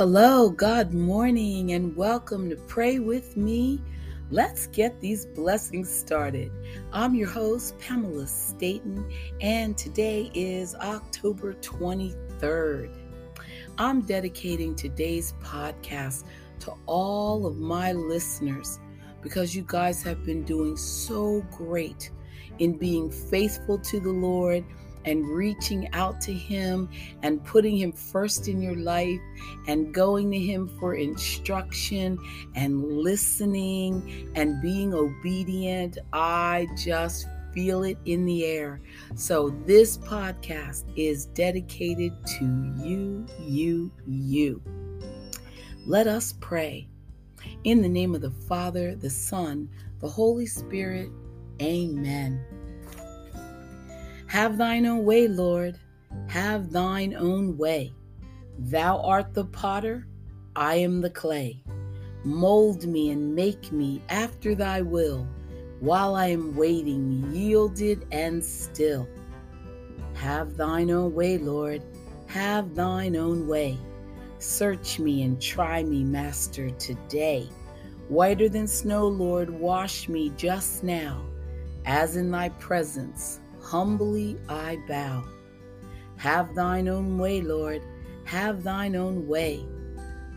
Hello, good morning, and welcome to Pray With Me. Let's get these blessings started. I'm your host, Pamela Staten, and today is October 23rd. I'm dedicating today's podcast to all of my listeners because you guys have been doing so great in being faithful to the Lord and reaching out to Him and putting Him first in your life and going to Him for instruction and listening and being obedient. I just feel it in the air. So, this podcast is dedicated to you, you, you. Let us pray. In the name of the Father, the Son, the Holy Spirit, amen. Have thine own way, Lord. Have thine own way. Thou art the potter, I am the clay. Mold me and make me after thy will, while I am waiting, yielded and still. Have thine own way, Lord. Have thine own way. Search me and try me, Master, today. Whiter than snow, Lord, wash me just now, as in thy presence humbly I bow. Have thine own way, Lord, have thine own way.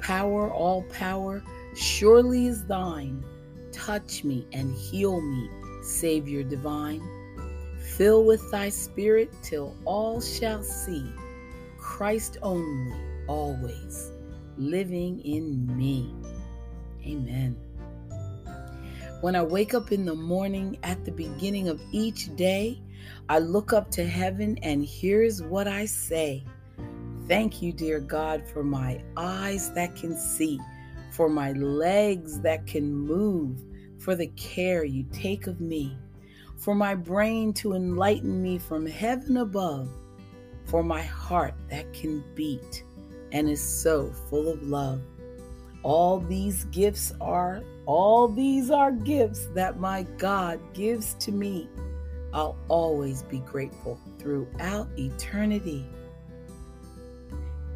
Power, all power, surely is thine. Touch me and heal me, Savior divine. Fill with thy spirit till all shall see Christ only, always, living in me. Amen. When I wake up in the morning at the beginning of each day, I look up to heaven, and here's what I say Thank you, dear God, for my eyes that can see, for my legs that can move, for the care you take of me, for my brain to enlighten me from heaven above, for my heart that can beat and is so full of love. All these gifts are, all these are gifts that my God gives to me. I'll always be grateful throughout eternity.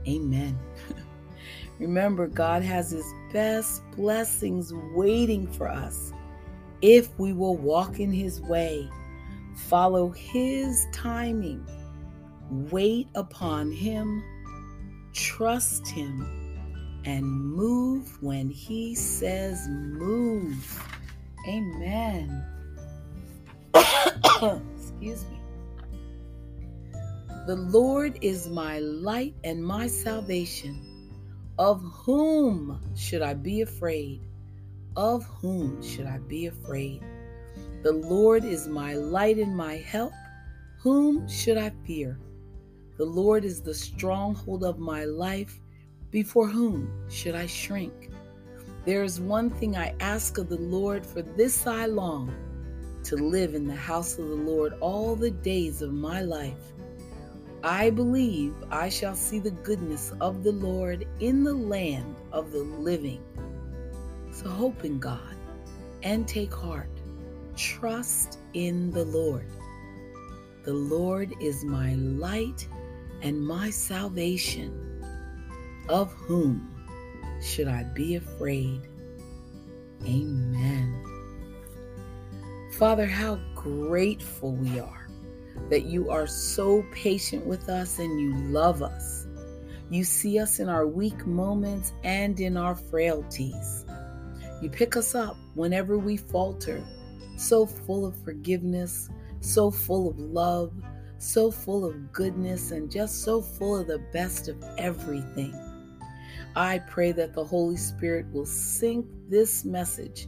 Amen. Remember, God has His best blessings waiting for us if we will walk in His way, follow His timing, wait upon Him, trust Him, and move when He says move. Excuse me. The Lord is my light and my salvation. Of whom should I be afraid? Of whom should I be afraid? The Lord is my light and my help. Whom should I fear? The Lord is the stronghold of my life. Before whom should I shrink? There is one thing I ask of the Lord, for this I long to live in the house of the Lord all the days of my life. I believe I shall see the goodness of the Lord in the land of the living. So hope in God and take heart. Trust in the Lord. The Lord is my light and my salvation. Of whom should I be afraid? Amen. Father, how grateful we are that you are so patient with us and you love us. You see us in our weak moments and in our frailties. You pick us up whenever we falter, so full of forgiveness, so full of love, so full of goodness, and just so full of the best of everything. I pray that the Holy Spirit will sink this message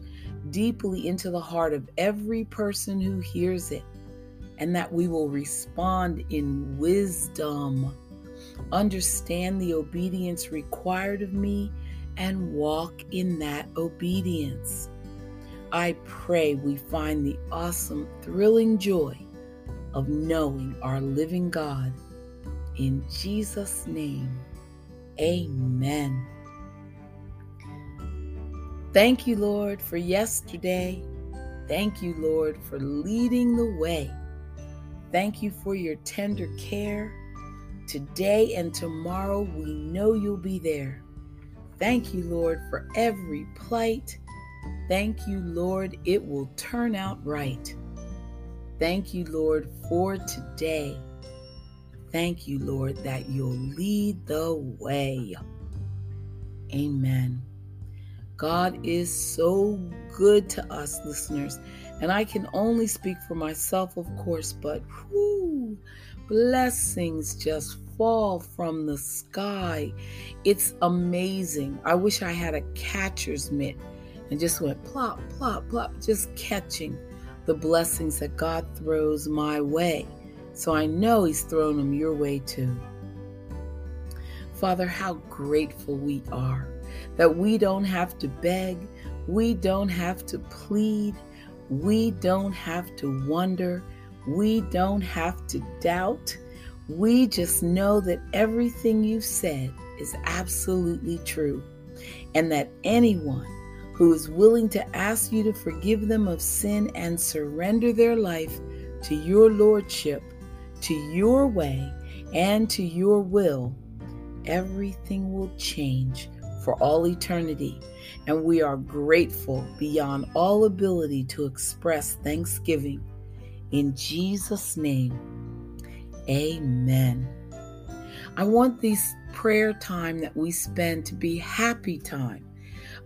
deeply into the heart of every person who hears it, and that we will respond in wisdom, understand the obedience required of me, and walk in that obedience. I pray we find the awesome, thrilling joy of knowing our living God. In Jesus' name, amen. Thank you, Lord, for yesterday. Thank you, Lord, for leading the way. Thank you for your tender care. Today and tomorrow, we know you'll be there. Thank you, Lord, for every plight. Thank you, Lord, it will turn out right. Thank you, Lord, for today. Thank you, Lord, that you'll lead the way. Amen. God is so good to us, listeners. And I can only speak for myself, of course, but whoo, blessings just fall from the sky. It's amazing. I wish I had a catcher's mitt and just went plop, plop, plop, just catching the blessings that God throws my way. So I know He's thrown them your way too. Father, how grateful we are that we don't have to beg, we don't have to plead, we don't have to wonder, we don't have to doubt. We just know that everything you've said is absolutely true, and that anyone who is willing to ask you to forgive them of sin and surrender their life to your lordship, to your way, and to your will, everything will change for all eternity. And we are grateful beyond all ability to express thanksgiving. In Jesus' name, Amen. I want this prayer time that we spend to be happy time.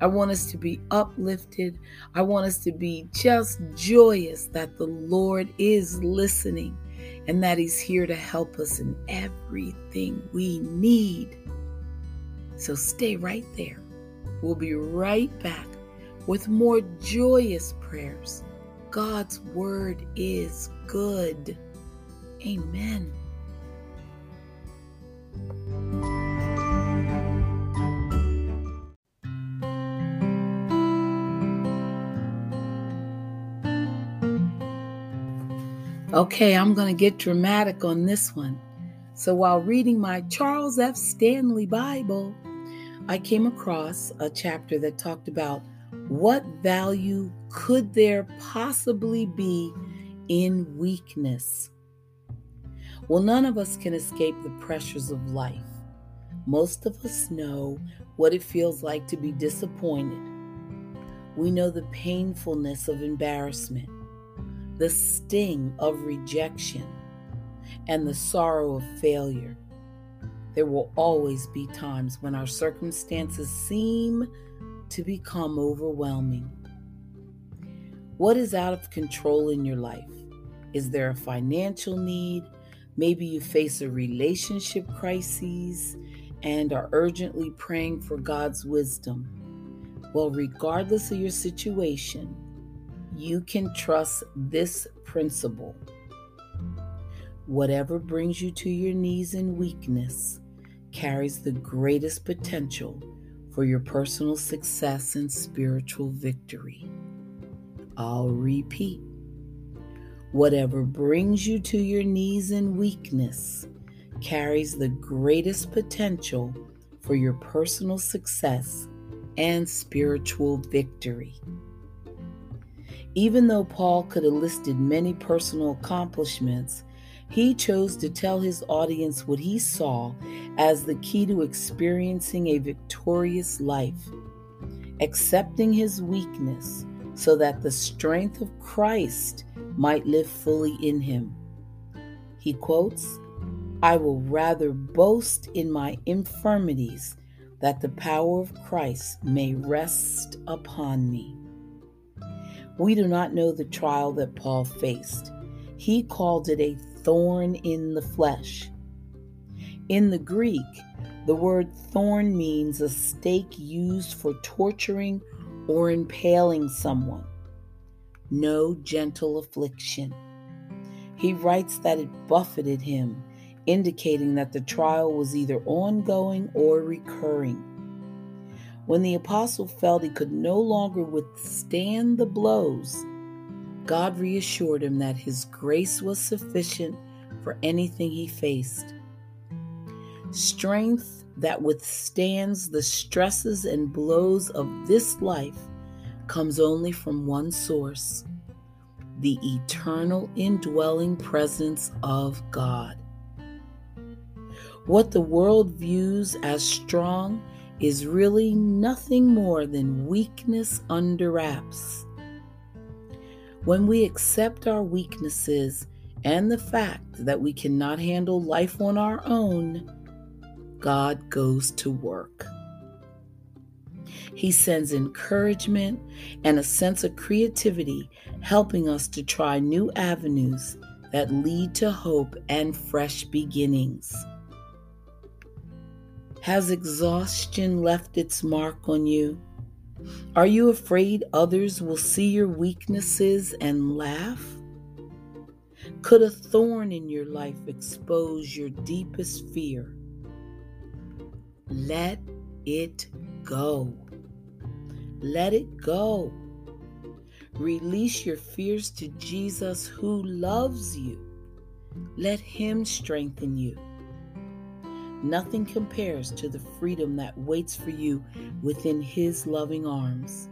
I want us to be uplifted. I want us to be just joyous that the Lord is listening and that He's here to help us in everything we need. So stay right there. We'll be right back with more joyous prayers. God's Word is good. Amen. Okay, I'm going to get dramatic on this one. So while reading my Charles F. Stanley Bible, I came across a chapter that talked about what value could there possibly be in weakness. Well, none of us can escape the pressures of life. Most of us know what it feels like to be disappointed. We know the painfulness of embarrassment, the sting of rejection, and the sorrow of failure. There will always be times when our circumstances seem to become overwhelming. What is out of control in your life? Is there a financial need, Maybe you face a relationship crisis and are urgently praying for God's wisdom. Well, regardless of your situation, you can trust this principle. Whatever brings you to your knees in weakness carries the greatest potential for your personal success and spiritual victory. I'll repeat. Whatever brings you to your knees in weakness carries the greatest potential for your personal success and spiritual victory. Even though Paul could have listed many personal accomplishments, he chose to tell his audience what he saw as the key to experiencing a victorious life, accepting his weakness so that the strength of Christ might live fully in him. He quotes, I will rather boast in my infirmities that the power of Christ may rest upon me. We do not know the trial that Paul faced. He called it a thorn in the flesh. In the Greek, the word thorn means a stake used for torturing or impaling someone no gentle affliction. He writes that it buffeted him, indicating that the trial was either ongoing or recurring. When the apostle felt he could no longer withstand the blows, God reassured him that his grace was sufficient for anything he faced. Strength that withstands the stresses and blows of this life comes only from one source the eternal indwelling presence of God. What the world views as strong is really nothing more than weakness under wraps. When we accept our weaknesses and the fact that we cannot handle life on our own, God goes to work. He sends encouragement and a sense of creativity, helping us to try new avenues that lead to hope and fresh beginnings. Has exhaustion left its mark on you? Are you afraid others will see your weaknesses and laugh? Could a thorn in your life expose your deepest fear? Let it go. Let it go. Release your fears to Jesus who loves you. Let Him strengthen you. Nothing compares to the freedom that waits for you within His loving arms.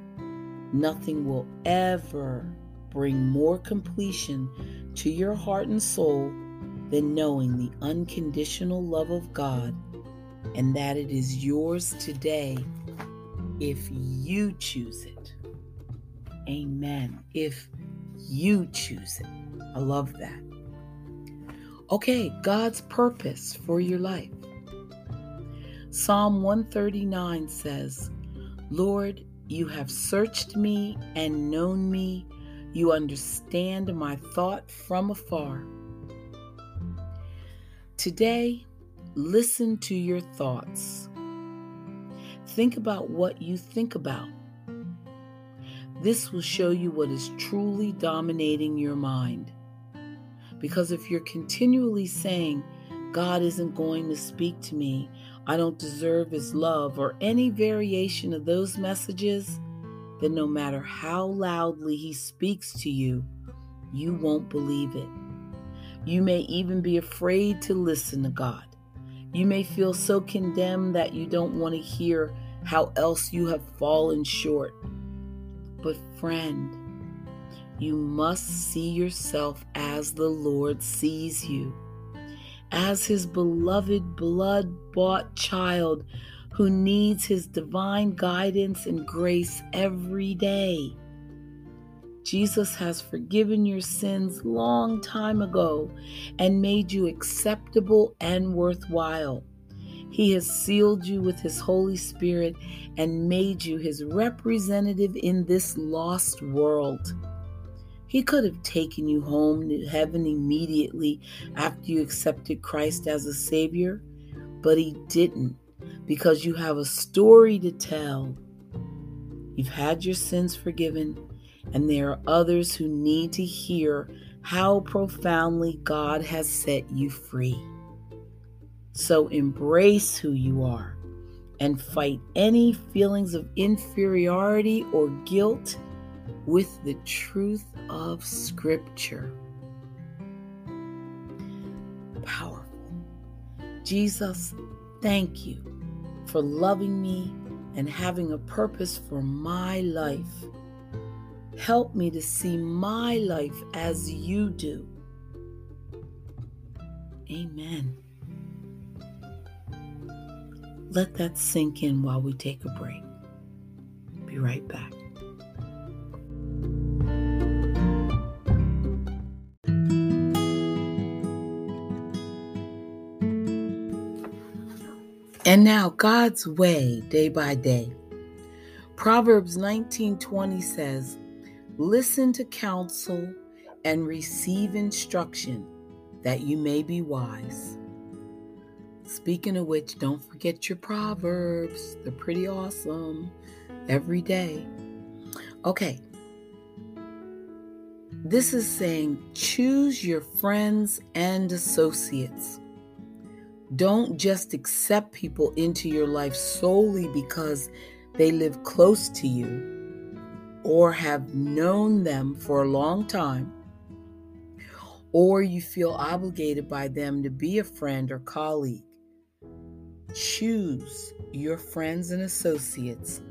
Nothing will ever bring more completion to your heart and soul than knowing the unconditional love of God and that it is yours today if you choose it. Amen. If you choose it. I love that. Okay, God's purpose for your life. Psalm 139 says, Lord, you have searched me and known me. You understand my thought from afar. Today, listen to your thoughts. Think about what you think about. This will show you what is truly dominating your mind. Because if you're continually saying, God isn't going to speak to me, I don't deserve his love, or any variation of those messages, then no matter how loudly he speaks to you, you won't believe it. You may even be afraid to listen to God. You may feel so condemned that you don't want to hear how else you have fallen short. But, friend, you must see yourself as the Lord sees you as his beloved blood bought child who needs his divine guidance and grace every day. Jesus has forgiven your sins long time ago and made you acceptable and worthwhile. He has sealed you with his Holy Spirit and made you his representative in this lost world. He could have taken you home to heaven immediately after you accepted Christ as a Savior, but He didn't because you have a story to tell. You've had your sins forgiven, and there are others who need to hear how profoundly God has set you free. So embrace who you are and fight any feelings of inferiority or guilt with the truth of Scripture. Powerful. Jesus, thank you for loving me and having a purpose for my life. Help me to see my life as you do. Amen. Let that sink in while we take a break. Be right back. And now God's way day by day. Proverbs 19:20 says, "Listen to counsel and receive instruction that you may be wise." Speaking of which, don't forget your proverbs. They're pretty awesome every day. Okay. This is saying choose your friends and associates. Don't just accept people into your life solely because they live close to you or have known them for a long time, or you feel obligated by them to be a friend or colleague. Choose your friends and associates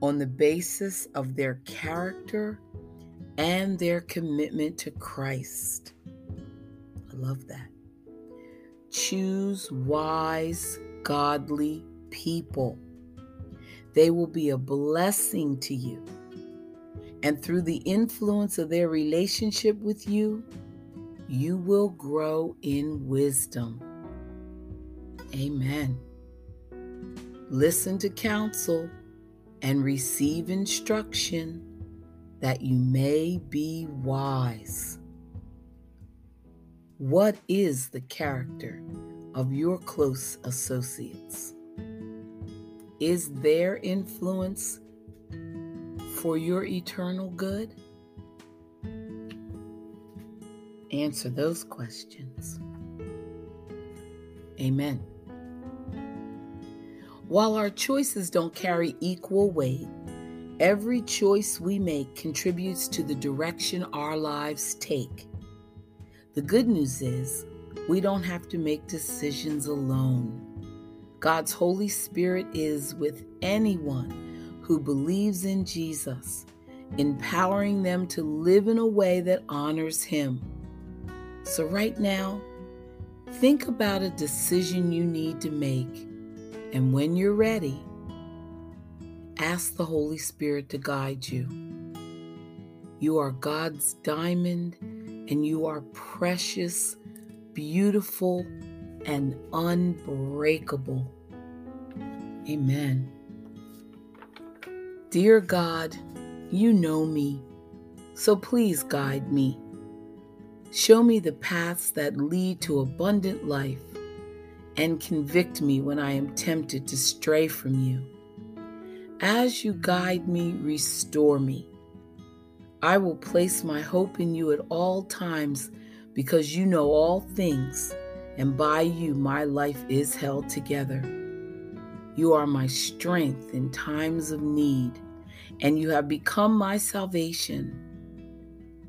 on the basis of their character and their commitment to Christ. I love that. Choose wise, godly people. they will be a blessing to you. And through the influence of their relationship with you, you will grow in wisdom. Amen. Listen to counsel and receive instruction that you may be wise. What is the character of your close associates? Is their influence for your eternal good? Answer those questions. Amen. While our choices don't carry equal weight, every choice we make contributes to the direction our lives take. The good news is we don't have to make decisions alone. God's Holy Spirit is with anyone who believes in Jesus, empowering them to live in a way that honors Him. So, right now, think about a decision you need to make, and when you're ready, ask the Holy Spirit to guide you. You are God's diamond, and you are precious, beautiful, and unbreakable. Amen. Dear God, you know me, so please guide me. Show me the paths that lead to abundant life and convict me when I am tempted to stray from you. As you guide me, restore me. I will place my hope in you at all times because you know all things, and by you my life is held together. You are my strength in times of need, and you have become my salvation.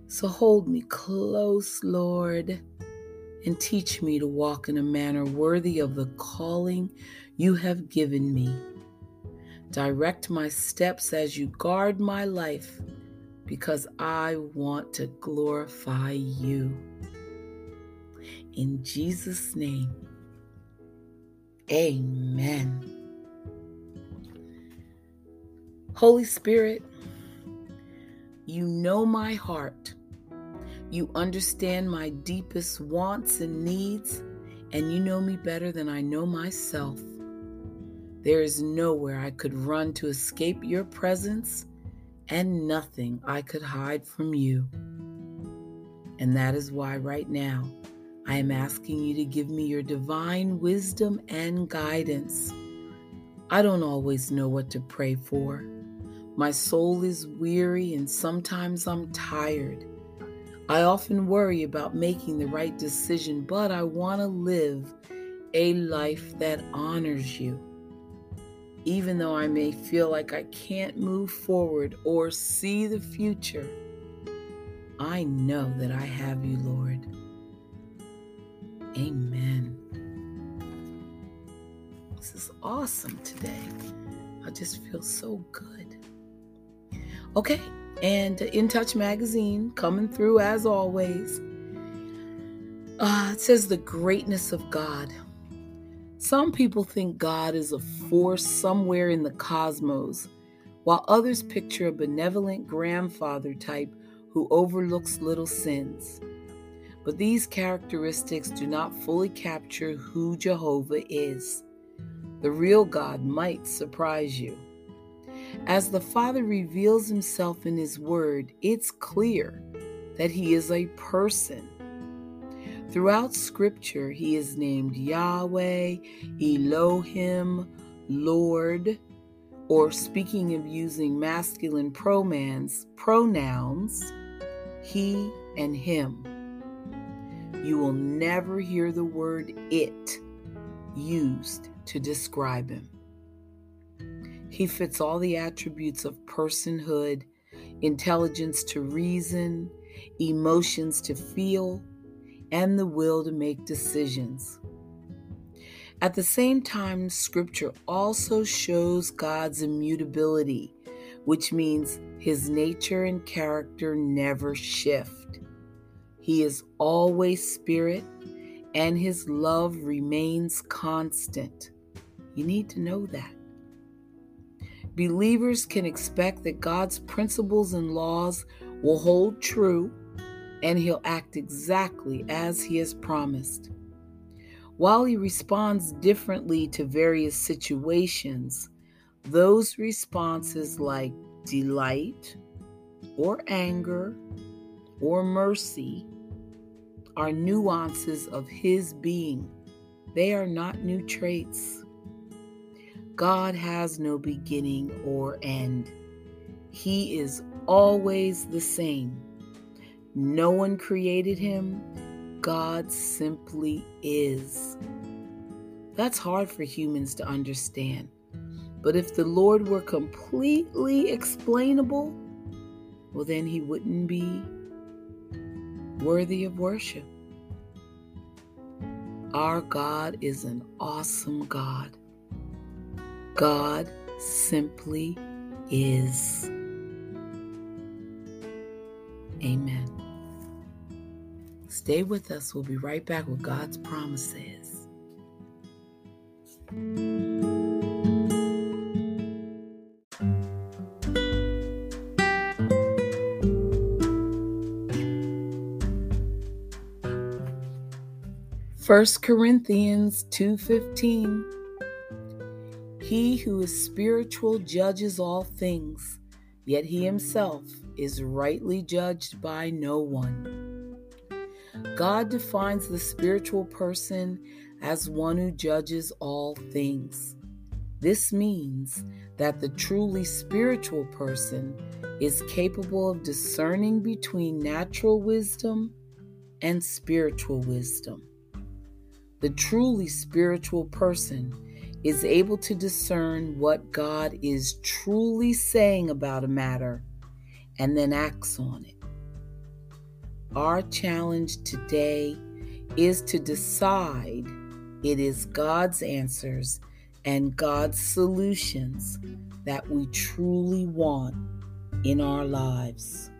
So hold me close, Lord, and teach me to walk in a manner worthy of the calling you have given me. Direct my steps as you guard my life, because I want to glorify you. In Jesus' name, amen. Holy Spirit, you know my heart. You understand my deepest wants and needs, and you know me better than I know myself. There is nowhere I could run to escape your presence, and nothing I could hide from you. And that is why, right now, I am asking you to give me your divine wisdom and guidance. I don't always know what to pray for. My soul is weary, and sometimes I'm tired. I often worry about making the right decision, but I want to live a life that honors you. Even though I may feel like I can't move forward or see the future, I know that I have you, Lord. Amen. This is awesome today. I just feel so good. Okay, and In Touch Magazine coming through as always. Uh, it says the greatness of God. Some people think God is a force somewhere in the cosmos, while others picture a benevolent grandfather type who overlooks little sins. But these characteristics do not fully capture who Jehovah is. The real God might surprise you. As the Father reveals himself in his word, it's clear that he is a person. Throughout scripture, he is named Yahweh, Elohim, Lord, or speaking of using masculine pronouns, pronouns, he and him. You will never hear the word it used to describe him. He fits all the attributes of personhood, intelligence to reason, emotions to feel, and the will to make decisions. At the same time, Scripture also shows God's immutability, which means his nature and character never shift. He is always spirit, and his love remains constant. You need to know that. Believers can expect that God's principles and laws will hold true and he'll act exactly as he has promised. While he responds differently to various situations, those responses like delight or anger or mercy are nuances of his being. They are not new traits. God has no beginning or end. He is always the same. No one created him. God simply is. That's hard for humans to understand. But if the Lord were completely explainable, well, then he wouldn't be worthy of worship. Our God is an awesome God. God simply is. Amen. Stay with us. We'll be right back with God's promises. First Corinthians 2:15 He who is spiritual judges all things, yet he himself is rightly judged by no one. God defines the spiritual person as one who judges all things. This means that the truly spiritual person is capable of discerning between natural wisdom and spiritual wisdom. The truly spiritual person is able to discern what God is truly saying about a matter and then acts on it. Our challenge today is to decide it is God's answers and God's solutions that we truly want in our lives.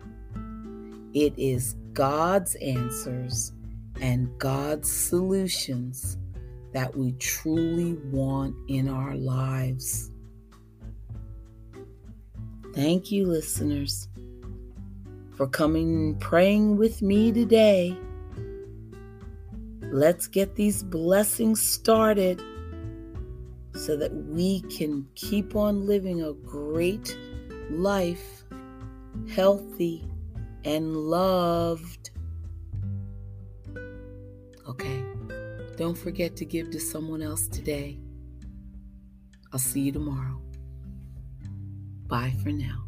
It is God's answers and God's solutions that we truly want in our lives. Thank you, listeners, for coming praying with me today. Let's get these blessings started so that we can keep on living a great life, healthy and loved. Okay, don't forget to give to someone else today. I'll see you tomorrow. Bye for now.